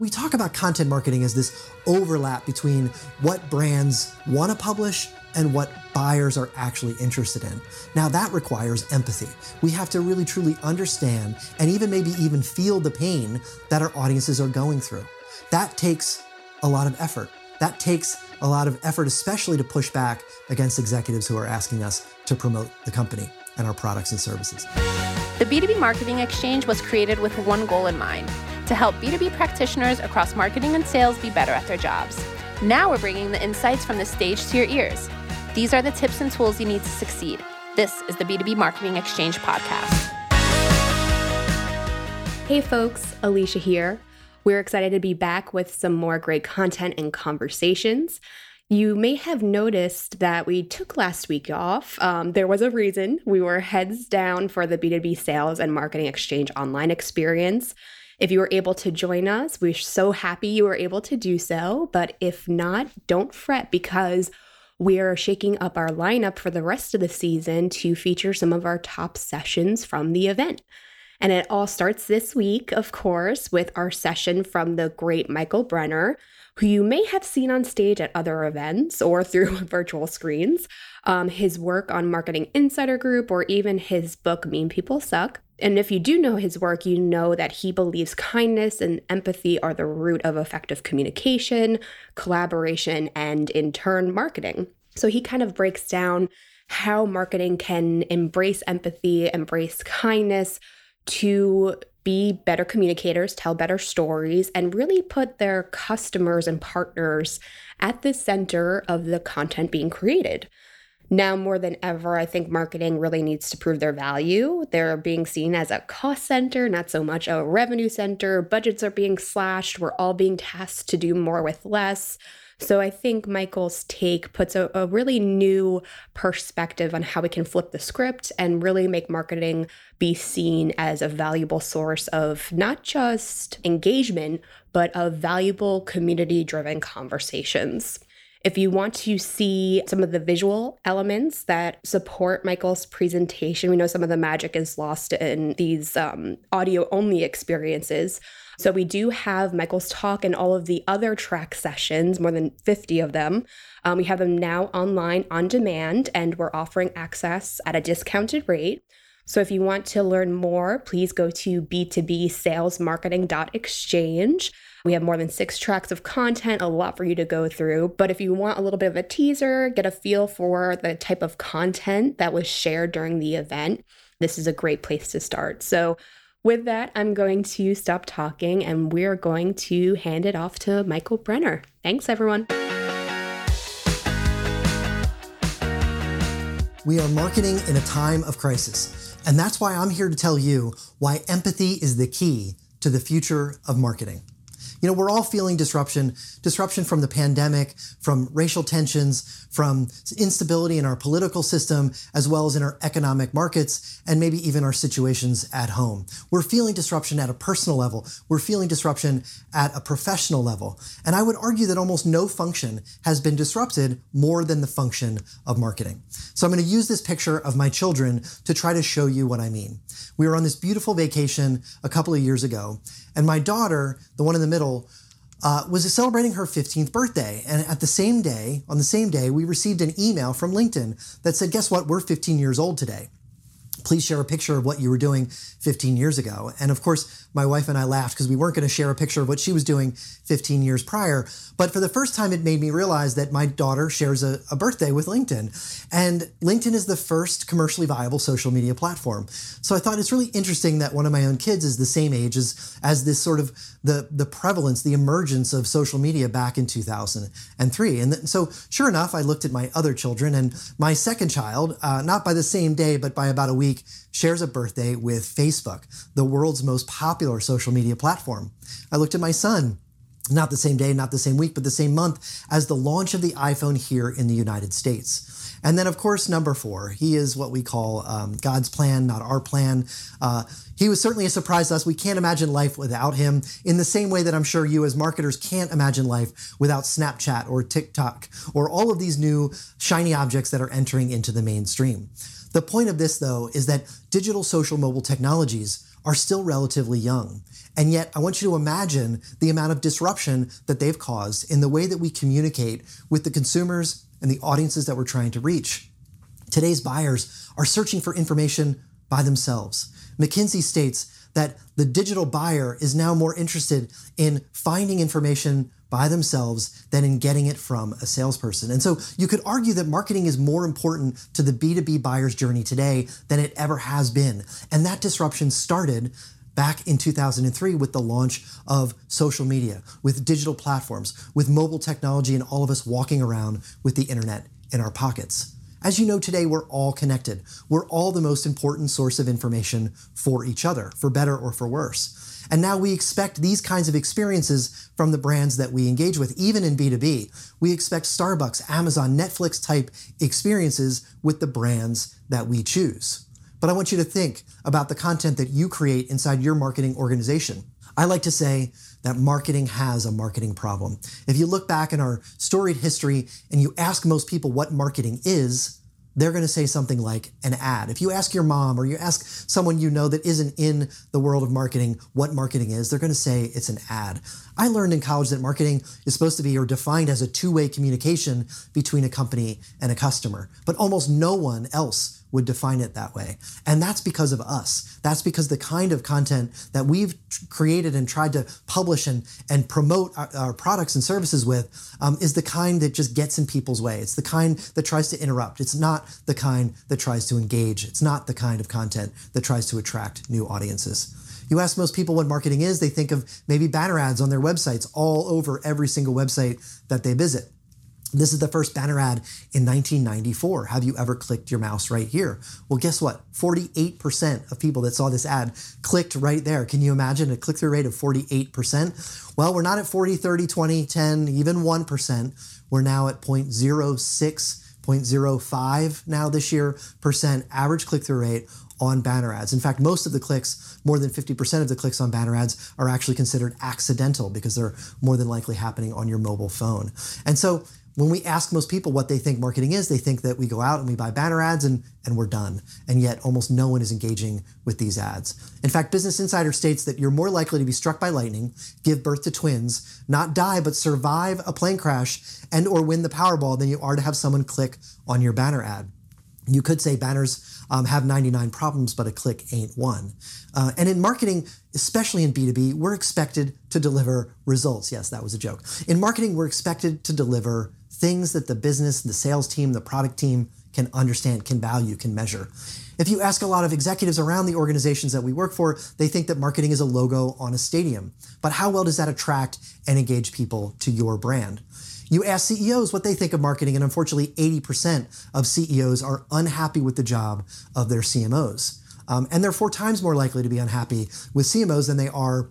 We talk about content marketing as this overlap between what brands want to publish and what buyers are actually interested in. Now, that requires empathy. We have to really truly understand and even maybe even feel the pain that our audiences are going through. That takes a lot of effort. That takes a lot of effort, especially to push back against executives who are asking us to promote the company and our products and services. The B2B Marketing Exchange was created with one goal in mind to help B2B practitioners across marketing and sales be better at their jobs. Now we're bringing the insights from the stage to your ears. These are the tips and tools you need to succeed. This is the B2B Marketing Exchange podcast. Hey folks, Alicia here. We're excited to be back with some more great content and conversations. You may have noticed that we took last week off. Um, there was a reason. We were heads down for the B2B Sales and Marketing Exchange online experience. If you were able to join us, we're so happy you were able to do so. But if not, don't fret because we're shaking up our lineup for the rest of the season to feature some of our top sessions from the event. And it all starts this week, of course, with our session from the great Michael Brenner, who you may have seen on stage at other events or through virtual screens. Um, his work on Marketing Insider Group or even his book, Mean People Suck. And if you do know his work, you know that he believes kindness and empathy are the root of effective communication, collaboration, and in turn, marketing. So he kind of breaks down how marketing can embrace empathy, embrace kindness to be better communicators, tell better stories, and really put their customers and partners at the center of the content being created. Now, more than ever, I think marketing really needs to prove their value. They're being seen as a cost center, not so much a revenue center. Budgets are being slashed. We're all being tasked to do more with less. So I think Michael's take puts a, a, really new perspective on how we can flip the script and really make marketing be seen as a valuable source of not just engagement, but of valuable community driven conversations. If you want to see some of the visual elements that support Michael's presentation, we know some of the magic is lost in these um, audio only experiences. So we do have Michael's talk and all of the other track sessions, more than 50 of them. Um, we have them now online on demand, and we're offering access at a discounted rate. So if you want to learn more, please go to b2b salesmarketing.exchange. We have more than six tracks of content, a lot for you to go through. But if you want a little bit of a teaser, get a feel for the type of content that was shared during the event, this is a great place to start. So, with that, I'm going to stop talking and we're going to hand it off to Michael Brenner. Thanks, everyone. We are marketing in a time of crisis. And that's why I'm here to tell you why empathy is the key to the future of marketing. You know, we're all feeling disruption, disruption from the pandemic, from racial tensions, from instability in our political system, as well as in our economic markets, and maybe even our situations at home. We're feeling disruption at a personal level. We're feeling disruption at a professional level. And I would argue that almost no function has been disrupted more than the function of marketing. So I'm going to use this picture of my children to try to show you what I mean. We were on this beautiful vacation a couple of years ago, and my daughter, the one in the middle, uh, was celebrating her 15th birthday. And at the same day, on the same day, we received an email from LinkedIn that said, Guess what? We're 15 years old today please share a picture of what you were doing 15 years ago. And of course, my wife and I laughed because we weren't going to share a picture of what she was doing 15 years prior. But for the first time, it made me realize that my daughter shares a, a birthday with LinkedIn. And LinkedIn is the first commercially viable social media platform. So I thought it's really interesting that one of my own kids is the same age as, as this sort of the, the prevalence, the emergence of social media back in 2003. And th- so sure enough, I looked at my other children and my second child, uh, not by the same day, but by about a week, week shares a birthday with Facebook, the world's most popular social media platform. I looked at my son, not the same day, not the same week, but the same month as the launch of the iPhone here in the United States. And then, of course, number four, he is what we call um, God's plan, not our plan. Uh, he was certainly a surprise to us. We can't imagine life without him, in the same way that I'm sure you, as marketers, can't imagine life without Snapchat or TikTok or all of these new shiny objects that are entering into the mainstream. The point of this, though, is that digital social mobile technologies are still relatively young. And yet, I want you to imagine the amount of disruption that they've caused in the way that we communicate with the consumers and the audiences that we're trying to reach. Today's buyers are searching for information by themselves. McKinsey states that the digital buyer is now more interested in finding information by themselves than in getting it from a salesperson. And so you could argue that marketing is more important to the B2B buyer's journey today than it ever has been. And that disruption started back in 2003 with the launch of social media, with digital platforms, with mobile technology, and all of us walking around with the internet in our pockets. As you know, today we're all connected. We're all the most important source of information for each other, for better or for worse. And now we expect these kinds of experiences from the brands that we engage with, even in B2B. We expect Starbucks, Amazon, Netflix type experiences with the brands that we choose. But I want you to think about the content that you create inside your marketing organization. I like to say that marketing has a marketing problem. If you look back in our storied history and you ask most people what marketing is, they're going to say something like an ad. If you ask your mom or you ask someone you know that isn't in the world of marketing what marketing is, they're going to say it's an ad. I learned in college that marketing is supposed to be or defined as a two way communication between a company and a customer, but almost no one else would define it that way. And that's because of us. That's because the kind of content that we've created and tried to publish and, and promote our, our products and services with um, is the kind that just gets in people's way. It's the kind that tries to interrupt. It's not the kind that tries to engage. It's not the kind of content that tries to attract new audiences. You ask most people what marketing is, they think of maybe banner ads on their websites all over every single website that they visit. This is the first banner ad in 1994. Have you ever clicked your mouse right here? Well, guess what? 48% of people that saw this ad clicked right there. Can you imagine a click through rate of 48%? Well, we're not at 40, 30, 20, 10, even 1%. We're now at 0.06. 0.05 now this year percent average click through rate on banner ads. In fact, most of the clicks, more than 50% of the clicks on banner ads, are actually considered accidental because they're more than likely happening on your mobile phone. And so when we ask most people what they think marketing is, they think that we go out and we buy banner ads and, and we're done. And yet almost no one is engaging with these ads. In fact, Business Insider states that you're more likely to be struck by lightning, give birth to twins, not die but survive a plane crash and or win the Powerball than you are to have someone click on your banner ad. You could say banners um, have 99 problems, but a click ain't one. Uh, and in marketing, especially in B2B, we're expected to deliver results. Yes, that was a joke. In marketing, we're expected to deliver things that the business, the sales team, the product team can understand, can value, can measure. If you ask a lot of executives around the organizations that we work for, they think that marketing is a logo on a stadium. But how well does that attract and engage people to your brand? You ask CEOs what they think of marketing, and unfortunately, 80% of CEOs are unhappy with the job of their CMOs. Um, and they're four times more likely to be unhappy with CMOs than they are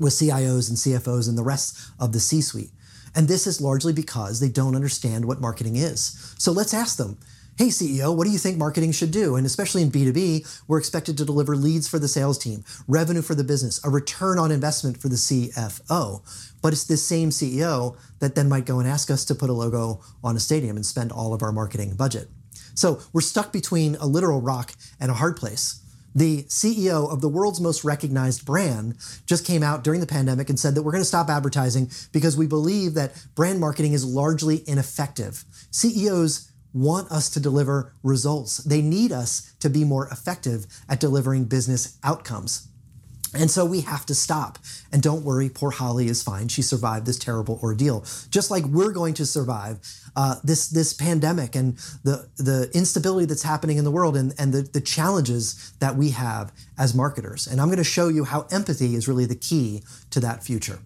with CIOs and CFOs and the rest of the C suite. And this is largely because they don't understand what marketing is. So let's ask them Hey, CEO, what do you think marketing should do? And especially in B2B, we're expected to deliver leads for the sales team, revenue for the business, a return on investment for the CFO. But it's this same CEO that then might go and ask us to put a logo on a stadium and spend all of our marketing budget. So we're stuck between a literal rock and a hard place. The CEO of the world's most recognized brand just came out during the pandemic and said that we're going to stop advertising because we believe that brand marketing is largely ineffective. CEOs want us to deliver results. They need us to be more effective at delivering business outcomes. And so we have to stop. And don't worry, poor Holly is fine. She survived this terrible ordeal. Just like we're going to survive uh, this, this pandemic and the, the instability that's happening in the world and, and the, the challenges that we have as marketers. And I'm going to show you how empathy is really the key to that future.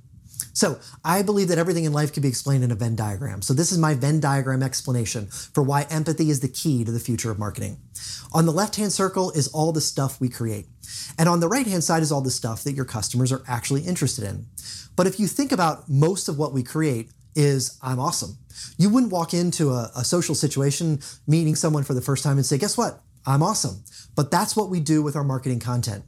So I believe that everything in life can be explained in a Venn diagram. So this is my Venn diagram explanation for why empathy is the key to the future of marketing. On the left-hand circle is all the stuff we create. And on the right-hand side is all the stuff that your customers are actually interested in. But if you think about most of what we create is I'm awesome. You wouldn't walk into a, a social situation meeting someone for the first time and say, guess what? I'm awesome. But that's what we do with our marketing content.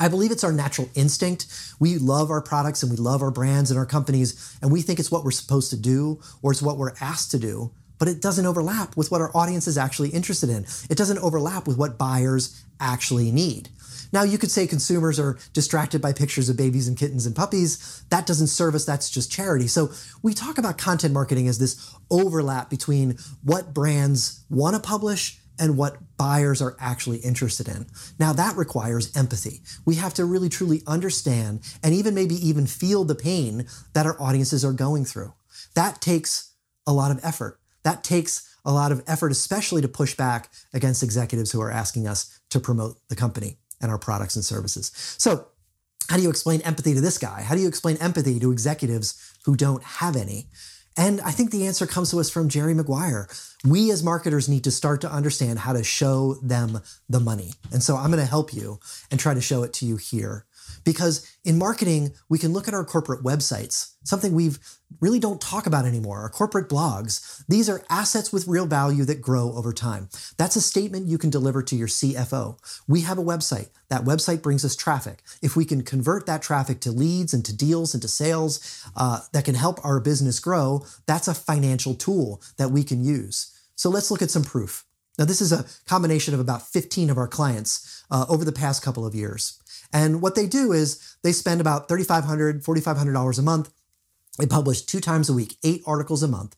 I believe it's our natural instinct. We love our products and we love our brands and our companies, and we think it's what we're supposed to do or it's what we're asked to do, but it doesn't overlap with what our audience is actually interested in. It doesn't overlap with what buyers actually need. Now, you could say consumers are distracted by pictures of babies and kittens and puppies. That doesn't serve us, that's just charity. So, we talk about content marketing as this overlap between what brands want to publish and what buyers are actually interested in. Now, that requires empathy. We have to really truly understand and even maybe even feel the pain that our audiences are going through. That takes a lot of effort. That takes a lot of effort, especially to push back against executives who are asking us to promote the company and our products and services. So, how do you explain empathy to this guy? How do you explain empathy to executives who don't have any? And I think the answer comes to us from Jerry Maguire. We as marketers need to start to understand how to show them the money. And so I'm going to help you and try to show it to you here. Because in marketing, we can look at our corporate websites, something we've really don't talk about anymore, our corporate blogs. These are assets with real value that grow over time. That's a statement you can deliver to your CFO. We have a website. That website brings us traffic. If we can convert that traffic to leads and to deals and to sales uh, that can help our business grow, that's a financial tool that we can use. So let's look at some proof. Now, this is a combination of about 15 of our clients uh, over the past couple of years. And what they do is they spend about $3,500, $4,500 a month. They publish two times a week, eight articles a month.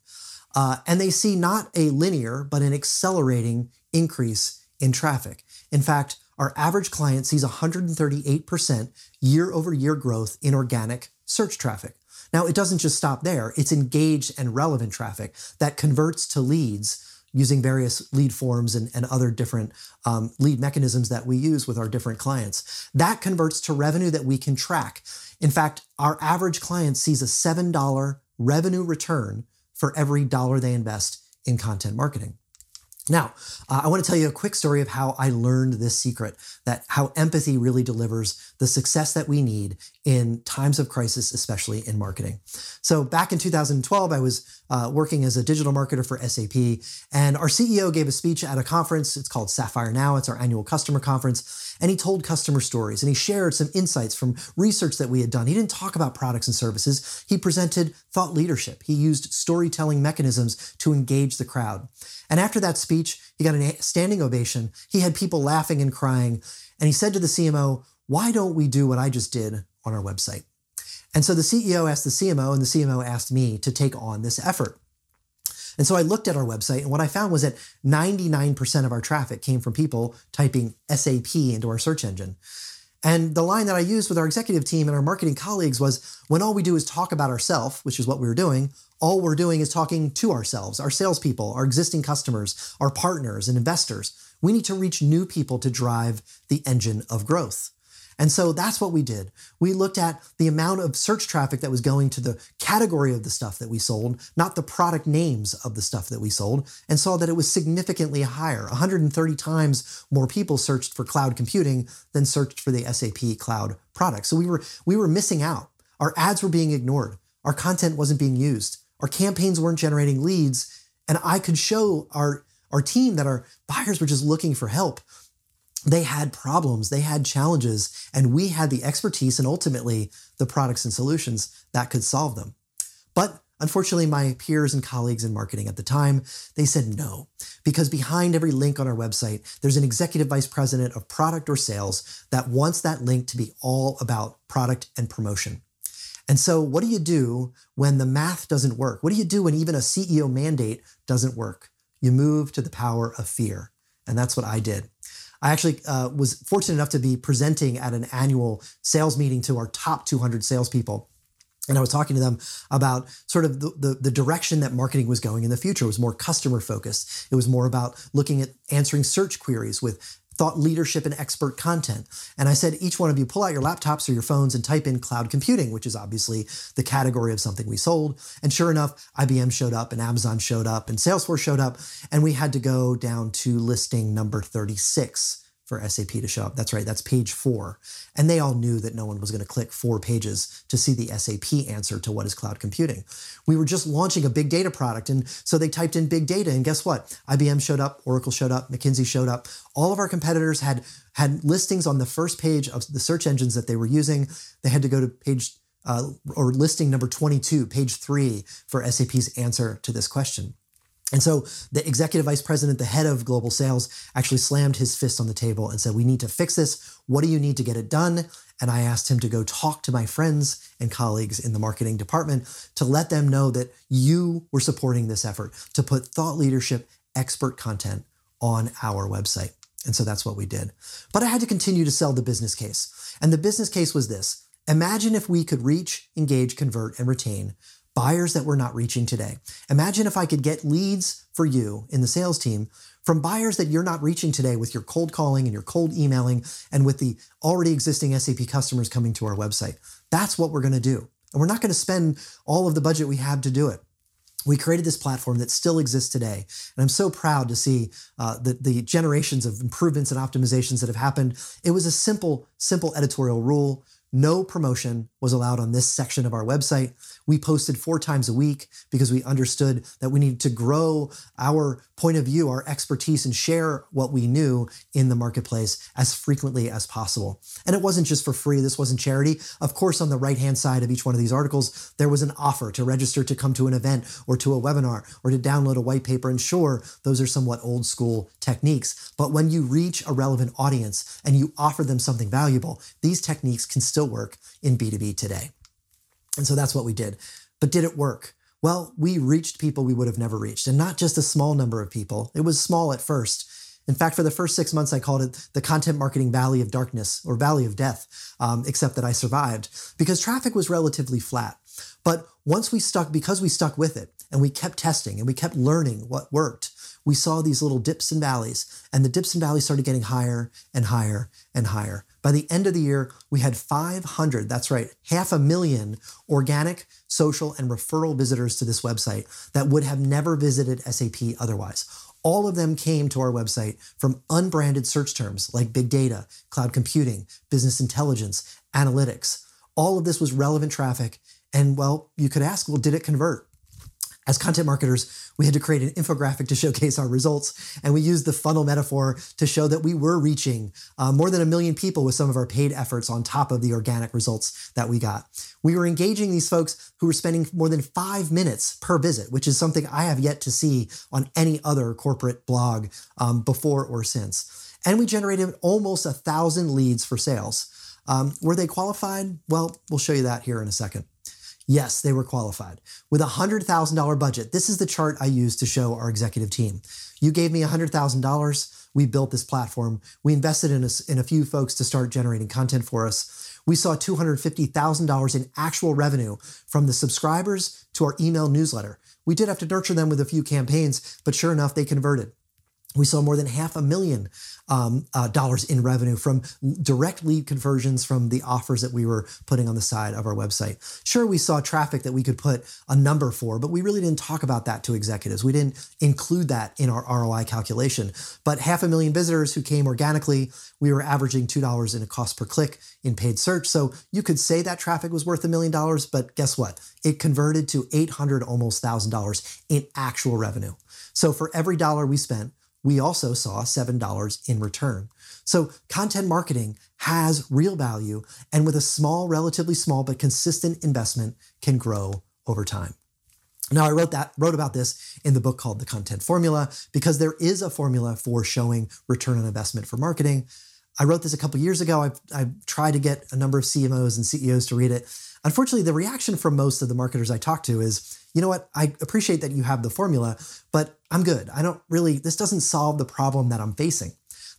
Uh, and they see not a linear, but an accelerating increase in traffic. In fact, our average client sees 138% year over year growth in organic search traffic. Now, it doesn't just stop there, it's engaged and relevant traffic that converts to leads using various lead forms and, and other different um, lead mechanisms that we use with our different clients. That converts to revenue that we can track. In fact, our average client sees a $7 revenue return for every dollar they invest in content marketing. Now, uh, I want to tell you a quick story of how I learned this secret that how empathy really delivers the success that we need in times of crisis, especially in marketing. So, back in 2012, I was uh, working as a digital marketer for SAP, and our CEO gave a speech at a conference. It's called Sapphire Now, it's our annual customer conference. And he told customer stories and he shared some insights from research that we had done. He didn't talk about products and services, he presented thought leadership. He used storytelling mechanisms to engage the crowd. And after that speech, he got a standing ovation. He had people laughing and crying. And he said to the CMO, Why don't we do what I just did on our website? And so the CEO asked the CMO, and the CMO asked me to take on this effort. And so I looked at our website, and what I found was that 99% of our traffic came from people typing SAP into our search engine. And the line that I used with our executive team and our marketing colleagues was when all we do is talk about ourselves, which is what we were doing, all we're doing is talking to ourselves, our salespeople, our existing customers, our partners, and investors. We need to reach new people to drive the engine of growth. And so that's what we did. We looked at the amount of search traffic that was going to the category of the stuff that we sold, not the product names of the stuff that we sold, and saw that it was significantly higher. 130 times more people searched for cloud computing than searched for the SAP cloud product. So we were we were missing out. Our ads were being ignored. Our content wasn't being used. Our campaigns weren't generating leads, and I could show our our team that our buyers were just looking for help they had problems, they had challenges, and we had the expertise and ultimately the products and solutions that could solve them. But unfortunately, my peers and colleagues in marketing at the time, they said no, because behind every link on our website, there's an executive vice president of product or sales that wants that link to be all about product and promotion. And so, what do you do when the math doesn't work? What do you do when even a CEO mandate doesn't work? You move to the power of fear. And that's what I did. I actually uh, was fortunate enough to be presenting at an annual sales meeting to our top 200 salespeople. And I was talking to them about sort of the, the, the, direction that marketing was going in the future. It was more customer focused. It was more about looking at answering search queries with thought leadership and expert content. And I said, each one of you pull out your laptops or your phones and type in cloud computing, which is obviously the category of something we sold. And sure enough, IBM showed up and Amazon showed up and Salesforce showed up. And we had to go down to listing number 36 for SAP to show up. That's right, that's page four. And they all knew that no one was going to click four pages to see the SAP answer to what is cloud computing. We were just launching a big data product. And so they typed in big data. And guess what? IBM showed up, Oracle showed up, McKinsey showed up. All of our competitors had, had listings on the first page of the search engines that they were using. They had to go to page uh, or listing number 22, page three, for SAP's answer to this question. And so the executive vice president, the head of global sales, actually slammed his fist on the table and said, We need to fix this. What do you need to get it done? And I asked him to go talk to my friends and colleagues in the marketing department to let them know that you were supporting this effort to put thought leadership, expert content on our website. And so that's what we did. But I had to continue to sell the business case. And the business case was this Imagine if we could reach, engage, convert, and retain buyers that we're not reaching today. Imagine if I could get leads for you in the sales team from buyers that you're not reaching today with your cold calling and your cold emailing and with the already existing SAP customers coming to our website. That's what we're going to do. And we're not going to spend all of the budget we have to do it. We created this platform that still exists today. And I'm so proud to see uh, the, the generations of improvements and optimizations that have happened. It was a simple, simple editorial rule no promotion was allowed on this section of our website. We posted four times a week because we understood that we needed to grow our point of view, our expertise, and share what we knew in the marketplace as frequently as possible. And it wasn't just for free, this wasn't charity. Of course, on the right hand side of each one of these articles, there was an offer to register to come to an event or to a webinar or to download a white paper. And sure, those are somewhat old school techniques. But when you reach a relevant audience and you offer them something valuable, these techniques can still work in B2B today. And so that's what we did. But did it work? Well, we reached people we would have never reached, and not just a small number of people. It was small at first. In fact, for the first six months, I called it the content marketing valley of darkness or valley of death, um, except that I survived because traffic was relatively flat. But once we stuck, because we stuck with it and we kept testing and we kept learning what worked, we saw these little dips and valleys, and the dips and valleys started getting higher and higher and higher. By the end of the year, we had 500, that's right, half a million organic, social, and referral visitors to this website that would have never visited SAP otherwise. All of them came to our website from unbranded search terms like big data, cloud computing, business intelligence, analytics. All of this was relevant traffic. And well, you could ask, well, did it convert? As content marketers, we had to create an infographic to showcase our results, and we used the funnel metaphor to show that we were reaching uh, more than a million people with some of our paid efforts on top of the organic results that we got. We were engaging these folks who were spending more than five minutes per visit, which is something I have yet to see on any other corporate blog um, before or since. And we generated almost a thousand leads for sales. Um, were they qualified? Well, we'll show you that here in a second. Yes, they were qualified. With a $100,000 budget, this is the chart I used to show our executive team. You gave me $100,000. We built this platform. We invested in a, in a few folks to start generating content for us. We saw $250,000 in actual revenue from the subscribers to our email newsletter. We did have to nurture them with a few campaigns, but sure enough, they converted. We saw more than half a million um, uh, dollars in revenue from direct lead conversions from the offers that we were putting on the side of our website. Sure, we saw traffic that we could put a number for, but we really didn't talk about that to executives. We didn't include that in our ROI calculation. But half a million visitors who came organically, we were averaging $2 in a cost per click in paid search. So you could say that traffic was worth a million dollars, but guess what? It converted to 800 almost $1,000 in actual revenue. So for every dollar we spent, we also saw $7 in return. So content marketing has real value and with a small, relatively small, but consistent investment can grow over time. Now I wrote that wrote about this in the book called The Content Formula because there is a formula for showing return on investment for marketing. I wrote this a couple years ago. I've, I've tried to get a number of CMOs and CEOs to read it. Unfortunately, the reaction from most of the marketers I talk to is, you know what, I appreciate that you have the formula, but I'm good. I don't really, this doesn't solve the problem that I'm facing.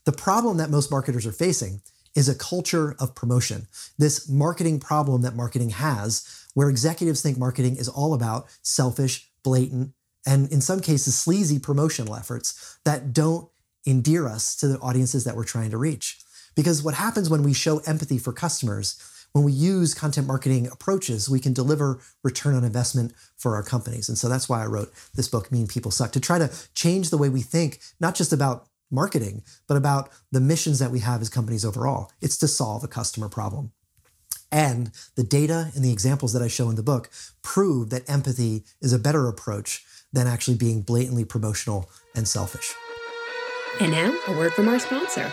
The problem that most marketers are facing is a culture of promotion, this marketing problem that marketing has, where executives think marketing is all about selfish, blatant, and in some cases, sleazy promotional efforts that don't endear us to the audiences that we're trying to reach. Because what happens when we show empathy for customers when we use content marketing approaches, we can deliver return on investment for our companies. And so that's why I wrote this book, Mean People Suck, to try to change the way we think, not just about marketing, but about the missions that we have as companies overall. It's to solve a customer problem. And the data and the examples that I show in the book prove that empathy is a better approach than actually being blatantly promotional and selfish. And now, a word from our sponsor.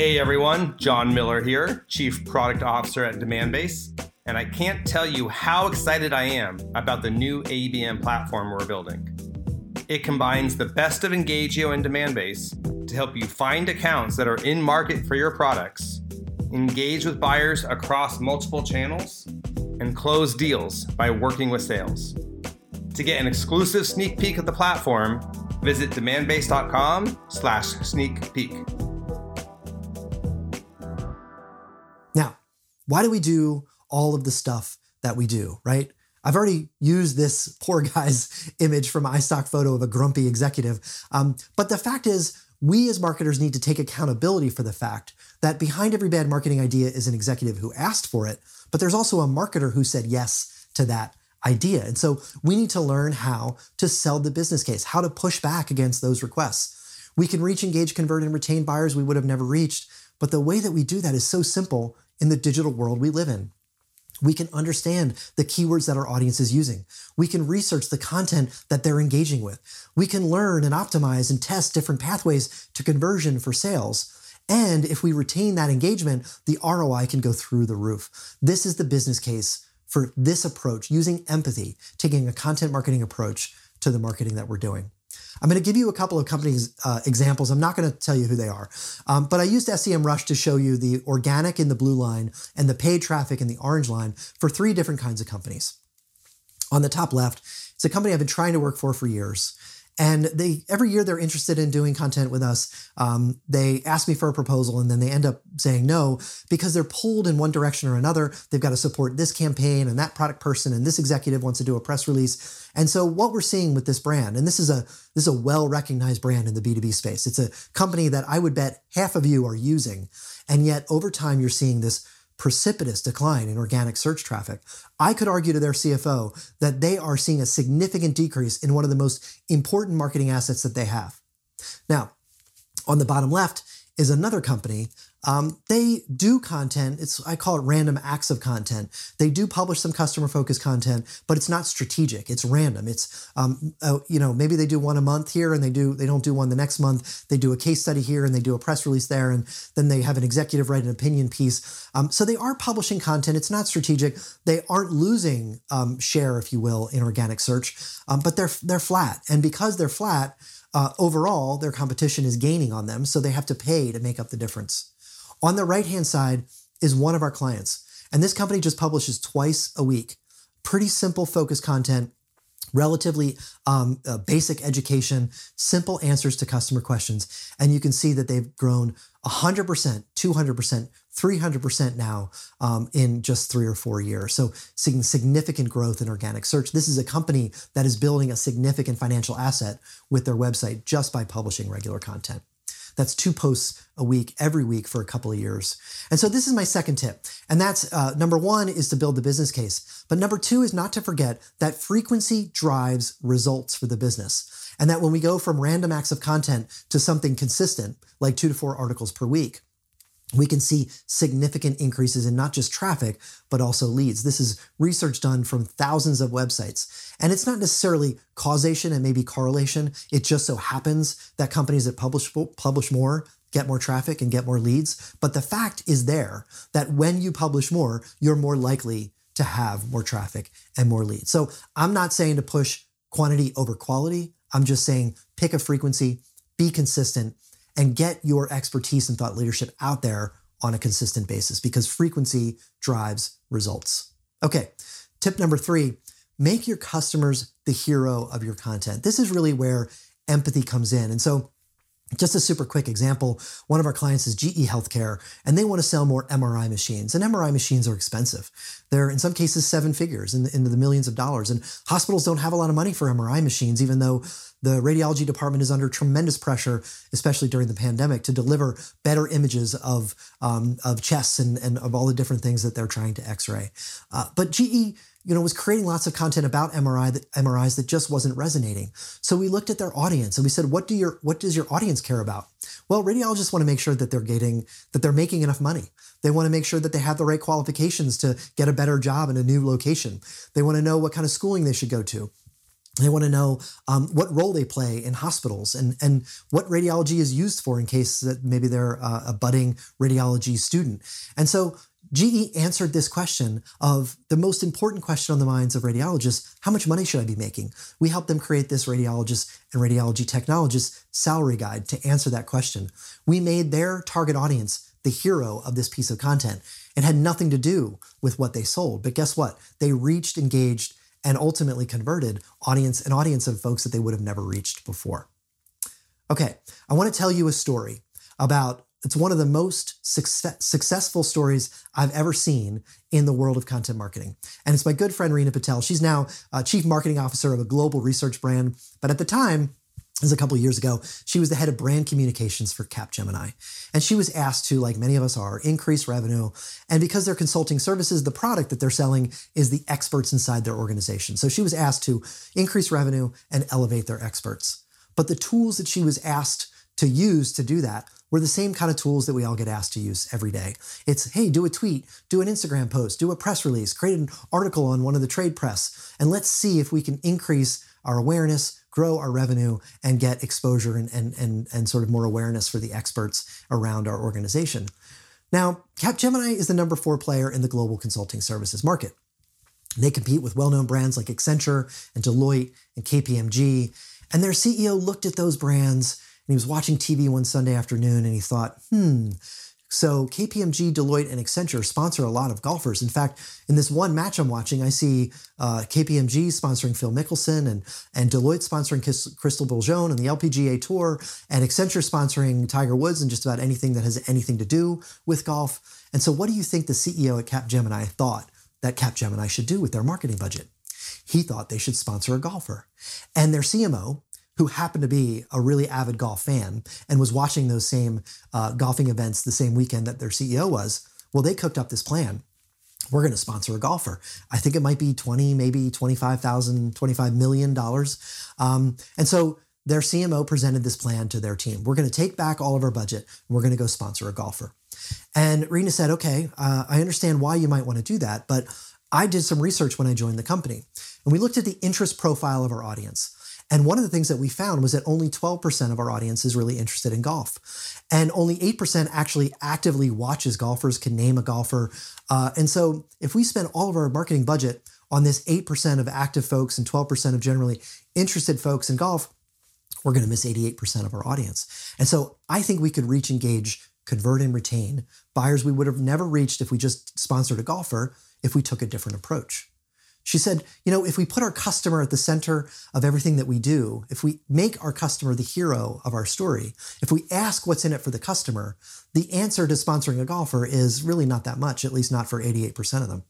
Hey everyone, John Miller here, Chief Product Officer at Demandbase. and I can't tell you how excited I am about the new ABM platform we're building. It combines the best of Engagio and Demandbase to help you find accounts that are in market for your products, engage with buyers across multiple channels, and close deals by working with sales. To get an exclusive sneak peek of the platform, visit demandbase.com slash sneak peek. Why do we do all of the stuff that we do, right? I've already used this poor guy's image from iStock photo of a grumpy executive. Um, but the fact is, we as marketers need to take accountability for the fact that behind every bad marketing idea is an executive who asked for it, but there's also a marketer who said yes to that idea. And so we need to learn how to sell the business case, how to push back against those requests. We can reach, engage, convert, and retain buyers we would have never reached, but the way that we do that is so simple in the digital world we live in. We can understand the keywords that our audience is using. We can research the content that they're engaging with. We can learn and optimize and test different pathways to conversion for sales. And if we retain that engagement, the ROI can go through the roof. This is the business case for this approach, using empathy, taking a content marketing approach to the marketing that we're doing. I'm going to give you a couple of companies uh, examples. I'm not going to tell you who they are, um, but I used SEMrush to show you the organic in the blue line and the paid traffic in the orange line for three different kinds of companies. On the top left, it's a company I've been trying to work for for years. And they every year they're interested in doing content with us. Um, they ask me for a proposal, and then they end up saying no because they're pulled in one direction or another. They've got to support this campaign and that product person, and this executive wants to do a press release. And so what we're seeing with this brand, and this is a this is a well recognized brand in the B two B space. It's a company that I would bet half of you are using, and yet over time you're seeing this precipitous decline in organic search traffic. I could argue to their CFO that they are seeing a significant decrease in one of the most important marketing assets that they have. Now, on the bottom left is another company um, they do content. It's I call it random acts of content. They do publish some customer focused content, but it's not strategic. It's random. It's um, uh, you know maybe they do one a month here and they do they don't do one the next month. They do a case study here and they do a press release there, and then they have an executive write an opinion piece. Um, so they are publishing content. It's not strategic. They aren't losing um, share, if you will, in organic search, um, but they're they're flat, and because they're flat. Uh, overall, their competition is gaining on them, so they have to pay to make up the difference. On the right hand side is one of our clients. And this company just publishes twice a week. Pretty simple, focused content, relatively um, uh, basic education, simple answers to customer questions. And you can see that they've grown 100%, 200%, 300% now um, in just three or four years. So seeing significant growth in organic search. This is a company that is building a significant financial asset with their website just by publishing regular content. That's two posts a week, every week for a couple of years. And so this is my second tip. And that's uh, number one is to build the business case. But number two is not to forget that frequency drives results for the business. And that when we go from random acts of content to something consistent, like two to four articles per week, we can see significant increases in not just traffic, but also leads. This is research done from thousands of websites. And it's not necessarily causation and maybe correlation. It just so happens that companies that publish, publish more get more traffic and get more leads. But the fact is there that when you publish more, you're more likely to have more traffic and more leads. So I'm not saying to push quantity over quality. I'm just saying pick a frequency, be consistent, and get your expertise and thought leadership out there on a consistent basis because frequency drives results. Okay, tip number three make your customers the hero of your content. This is really where empathy comes in. And so, just a super quick example one of our clients is GE Healthcare, and they want to sell more MRI machines. And MRI machines are expensive. They're in some cases seven figures in the, the millions of dollars. And hospitals don't have a lot of money for MRI machines, even though the radiology department is under tremendous pressure, especially during the pandemic, to deliver better images of, um, of chests and, and of all the different things that they're trying to x-ray. Uh, but GE you know, was creating lots of content about MRI that MRIs that just wasn't resonating. So we looked at their audience and we said, what do your what does your audience care about? Well, radiologists want to make sure that they're getting that they're making enough money. They want to make sure that they have the right qualifications to get a better job in a new location. They want to know what kind of schooling they should go to. They want to know um, what role they play in hospitals and, and what radiology is used for in case that maybe they're uh, a budding radiology student. And so GE answered this question of the most important question on the minds of radiologists how much money should I be making? We helped them create this radiologist and radiology technologist salary guide to answer that question. We made their target audience the hero of this piece of content. It had nothing to do with what they sold. But guess what? They reached, engaged, and ultimately converted audience an audience of folks that they would have never reached before. Okay, I want to tell you a story about it's one of the most success, successful stories I've ever seen in the world of content marketing. And it's my good friend Rena Patel. She's now uh, chief marketing officer of a global research brand. But at the time, this was a couple years ago, she was the head of brand communications for Capgemini. And she was asked to, like many of us are, increase revenue. And because they're consulting services, the product that they're selling is the experts inside their organization. So she was asked to increase revenue and elevate their experts. But the tools that she was asked to use to do that were the same kind of tools that we all get asked to use every day. It's, hey, do a tweet, do an Instagram post, do a press release, create an article on one of the trade press, and let's see if we can increase our awareness, grow our revenue, and get exposure and, and, and, and sort of more awareness for the experts around our organization. Now, Capgemini is the number four player in the global consulting services market. They compete with well known brands like Accenture and Deloitte and KPMG. And their CEO looked at those brands and he was watching TV one Sunday afternoon and he thought, hmm, so KPMG, Deloitte, and Accenture sponsor a lot of golfers. In fact, in this one match I'm watching, I see uh, KPMG sponsoring Phil Mickelson and, and Deloitte sponsoring Crystal Bourgeon and the LPGA Tour and Accenture sponsoring Tiger Woods and just about anything that has anything to do with golf. And so what do you think the CEO at Capgemini thought that Capgemini should do with their marketing budget? He thought they should sponsor a golfer. And their CMO, who happened to be a really avid golf fan and was watching those same uh, golfing events the same weekend that their CEO was, well, they cooked up this plan. We're going to sponsor a golfer. I think it might be 20, maybe 25,000, 25 million dollars. Um, and so their CMO presented this plan to their team. We're going to take back all of our budget we're going to go sponsor a golfer. And Rena said, okay, uh, I understand why you might want to do that, but I did some research when I joined the company and we looked at the interest profile of our audience. And one of the things that we found was that only 12% of our audience is really interested in golf. And only 8% actually actively watches golfers, can name a golfer. Uh, and so if we spend all of our marketing budget on this 8% of active folks and 12% of generally interested folks in golf, we're going to miss 88% of our audience. And so I think we could reach, engage, convert, and retain buyers we would have never reached if we just sponsored a golfer if we took a different approach. She said, you know, if we put our customer at the center of everything that we do, if we make our customer the hero of our story, if we ask what's in it for the customer, the answer to sponsoring a golfer is really not that much, at least not for 88% of them.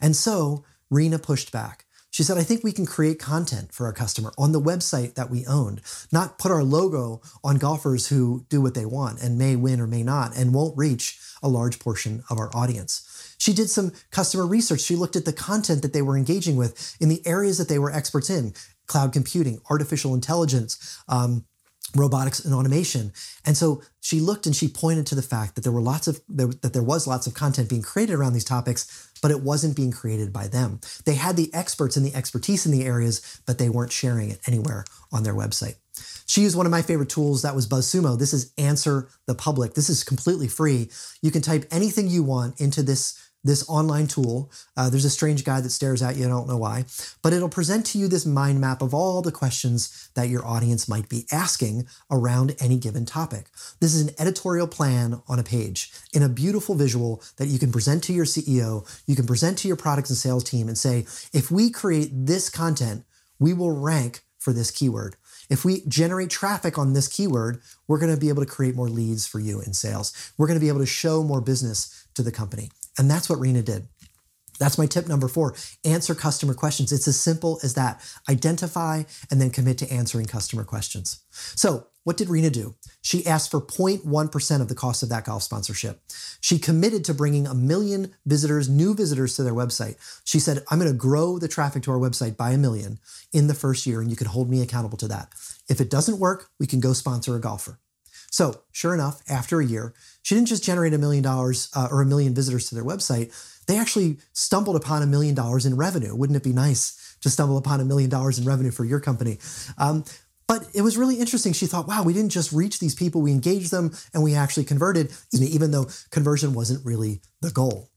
And so Rena pushed back. She said, I think we can create content for our customer on the website that we owned, not put our logo on golfers who do what they want and may win or may not and won't reach a large portion of our audience. She did some customer research. She looked at the content that they were engaging with in the areas that they were experts in cloud computing, artificial intelligence, um, robotics and automation. And so she looked and she pointed to the fact that there were lots of that there was lots of content being created around these topics, but it wasn't being created by them. They had the experts and the expertise in the areas, but they weren't sharing it anywhere on their website. She used one of my favorite tools that was BuzzSumo. This is Answer the Public. This is completely free. You can type anything you want into this this online tool. Uh, there's a strange guy that stares at you, I don't know why, but it'll present to you this mind map of all the questions that your audience might be asking around any given topic. This is an editorial plan on a page in a beautiful visual that you can present to your CEO, you can present to your products and sales team and say, if we create this content, we will rank for this keyword. If we generate traffic on this keyword, we're going to be able to create more leads for you in sales. We're going to be able to show more business to the company. And that's what Rena did. That's my tip number four. Answer customer questions. It's as simple as that. Identify and then commit to answering customer questions. So, what did Rena do? She asked for 0.1% of the cost of that golf sponsorship. She committed to bringing a million visitors, new visitors to their website. She said, I'm going to grow the traffic to our website by a million in the first year, and you can hold me accountable to that. If it doesn't work, we can go sponsor a golfer. So, sure enough, after a year, she didn't just generate a million dollars uh, or a million visitors to their website. They actually stumbled upon a million dollars in revenue. Wouldn't it be nice to stumble upon a million dollars in revenue for your company? Um, but it was really interesting. She thought, wow, we didn't just reach these people, we engaged them and we actually converted, even though conversion wasn't really the goal.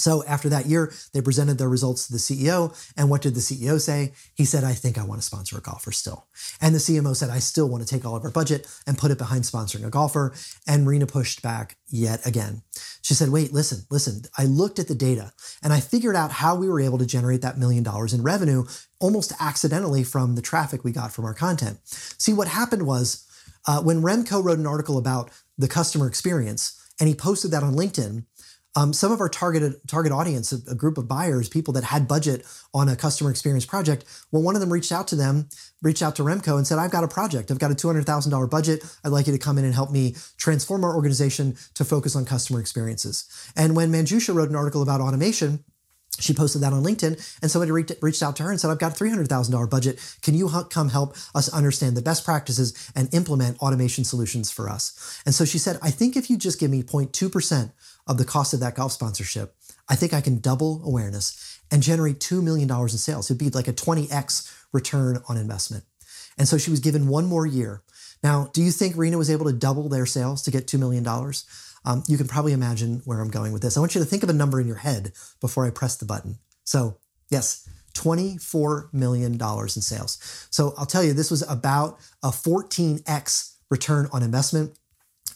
So after that year, they presented their results to the CEO. And what did the CEO say? He said, I think I want to sponsor a golfer still. And the CMO said, I still want to take all of our budget and put it behind sponsoring a golfer. And Rena pushed back yet again. She said, wait, listen, listen. I looked at the data and I figured out how we were able to generate that million dollars in revenue almost accidentally from the traffic we got from our content. See, what happened was uh, when Remco wrote an article about the customer experience and he posted that on LinkedIn, um, some of our targeted target audience, a, a, group of buyers, people that had budget on a customer experience project, well, one of them reached out to them, reached out to Remco and said, "I've got a project. I've got a two hundred thousand dollar budget. I'd like you to come in and help me transform our organization to focus on customer experiences." And when Manjusha wrote an article about automation, she posted that on LinkedIn, and somebody re- reached out to her and said, I've got a $300,000 budget. Can you come help us understand the best practices and implement automation solutions for us? And so she said, I think if you just give me 0.2% of the cost of that golf sponsorship, I think I can double awareness and generate $2 million in sales. It'd be like a 20x return on investment. And so she was given one more year. Now, do you think Rena was able to double their sales to get $2 million? Um, you can probably imagine where I'm going with this. I want you to think of a number in your head before I press the button. So, yes, $24 million in sales. So I'll tell you, this was about a 14x return on investment.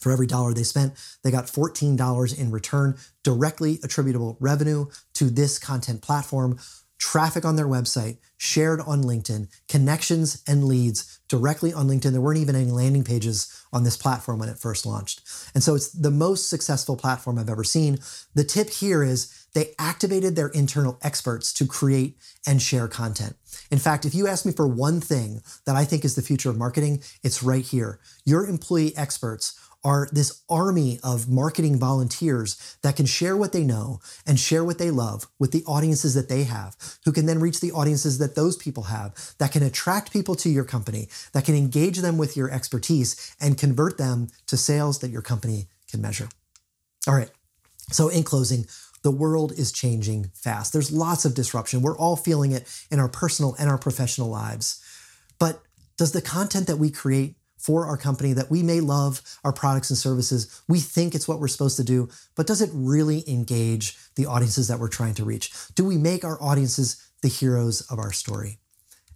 For every dollar they spent, they got $14 in return, directly attributable revenue to this content platform traffic on their website, shared on LinkedIn, connections and leads directly on LinkedIn. There weren't even any landing pages on this platform when it first launched. And so it's the most successful platform I've ever seen. The tip here is they activated their internal experts to create and share content. In fact, if you ask me for one thing that I think is the future of marketing, it's right here. Your employee experts are this army of marketing volunteers that can share what they know and share what they love with the audiences that they have, who can then reach the audiences that those people have, that can attract people to your company, that can engage them with your expertise and convert them to sales that your company can measure. All right. So, in closing, the world is changing fast. There's lots of disruption. We're all feeling it in our personal and our professional lives. But does the content that we create for our company that we may love our products and services. We think it's what we're supposed to do, but does it really engage the audiences that we're trying to reach? Do we make our audiences the heroes of our story?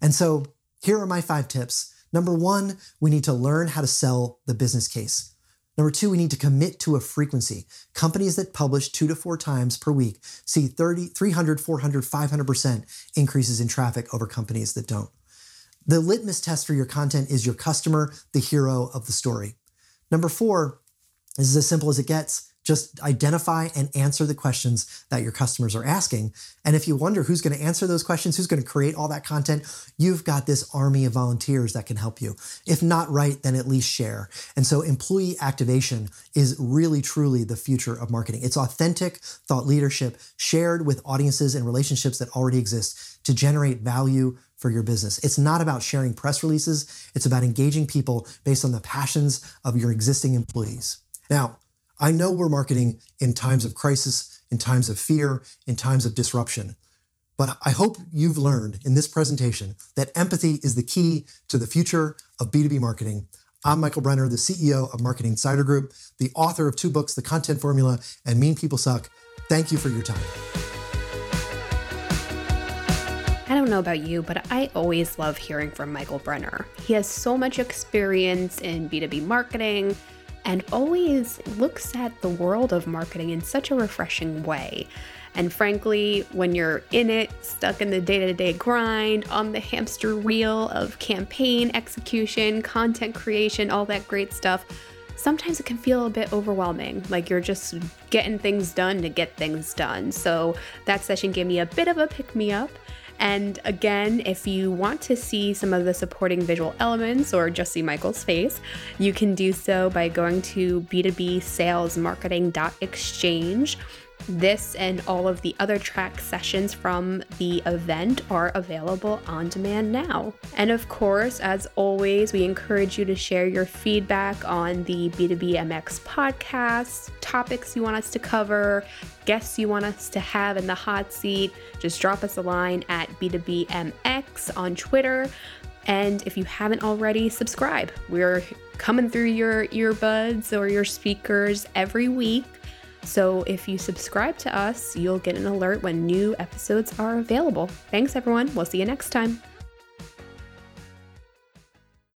And so here are my five tips. Number one, we need to learn how to sell the business case. Number two, we need to commit to a frequency. Companies that publish two to four times per week see 30, 300, 400, 500% increases in traffic over companies that don't. The litmus test for your content is your customer, the hero of the story. Number four, is as simple as it gets. Just identify and answer the questions that your customers are asking. And if you wonder who's going to answer those questions, who's going to create all that content, you've got this army of volunteers that can help you. If not right, then at least share. And so employee activation is really, truly the future of marketing. It's authentic thought leadership shared with audiences and relationships that already exist to generate value for your business. It's not about sharing press releases, it's about engaging people based on the passions of your existing employees. Now, I know we're marketing in times of crisis, in times of fear, in times of disruption. But I hope you've learned in this presentation that empathy is the key to the future of B2B marketing. I'm Michael Brenner, the CEO of Marketing Insider Group, the author of two books, The Content Formula and Mean People Suck. Thank you for your time. I don't know about you, but I always love hearing from Michael Brenner. He has so much experience in B2B marketing and always looks at the world of marketing in such a refreshing way. And frankly, when you're in it, stuck in the day to day grind, on the hamster wheel of campaign execution, content creation, all that great stuff, sometimes it can feel a bit overwhelming. Like you're just getting things done to get things done. So that session gave me a bit of a pick me up. And again, if you want to see some of the supporting visual elements or just see Michael's face, you can do so by going to b2b sales marketing.exchange this and all of the other track sessions from the event are available on demand now. And of course, as always, we encourage you to share your feedback on the B2BMX podcast, topics you want us to cover, guests you want us to have in the hot seat. Just drop us a line at B2BMX on Twitter. And if you haven't already, subscribe. We're coming through your earbuds or your speakers every week So if you subscribe to us, you'll get an alert when new episodes are available. Thanks, everyone. We'll see you next time.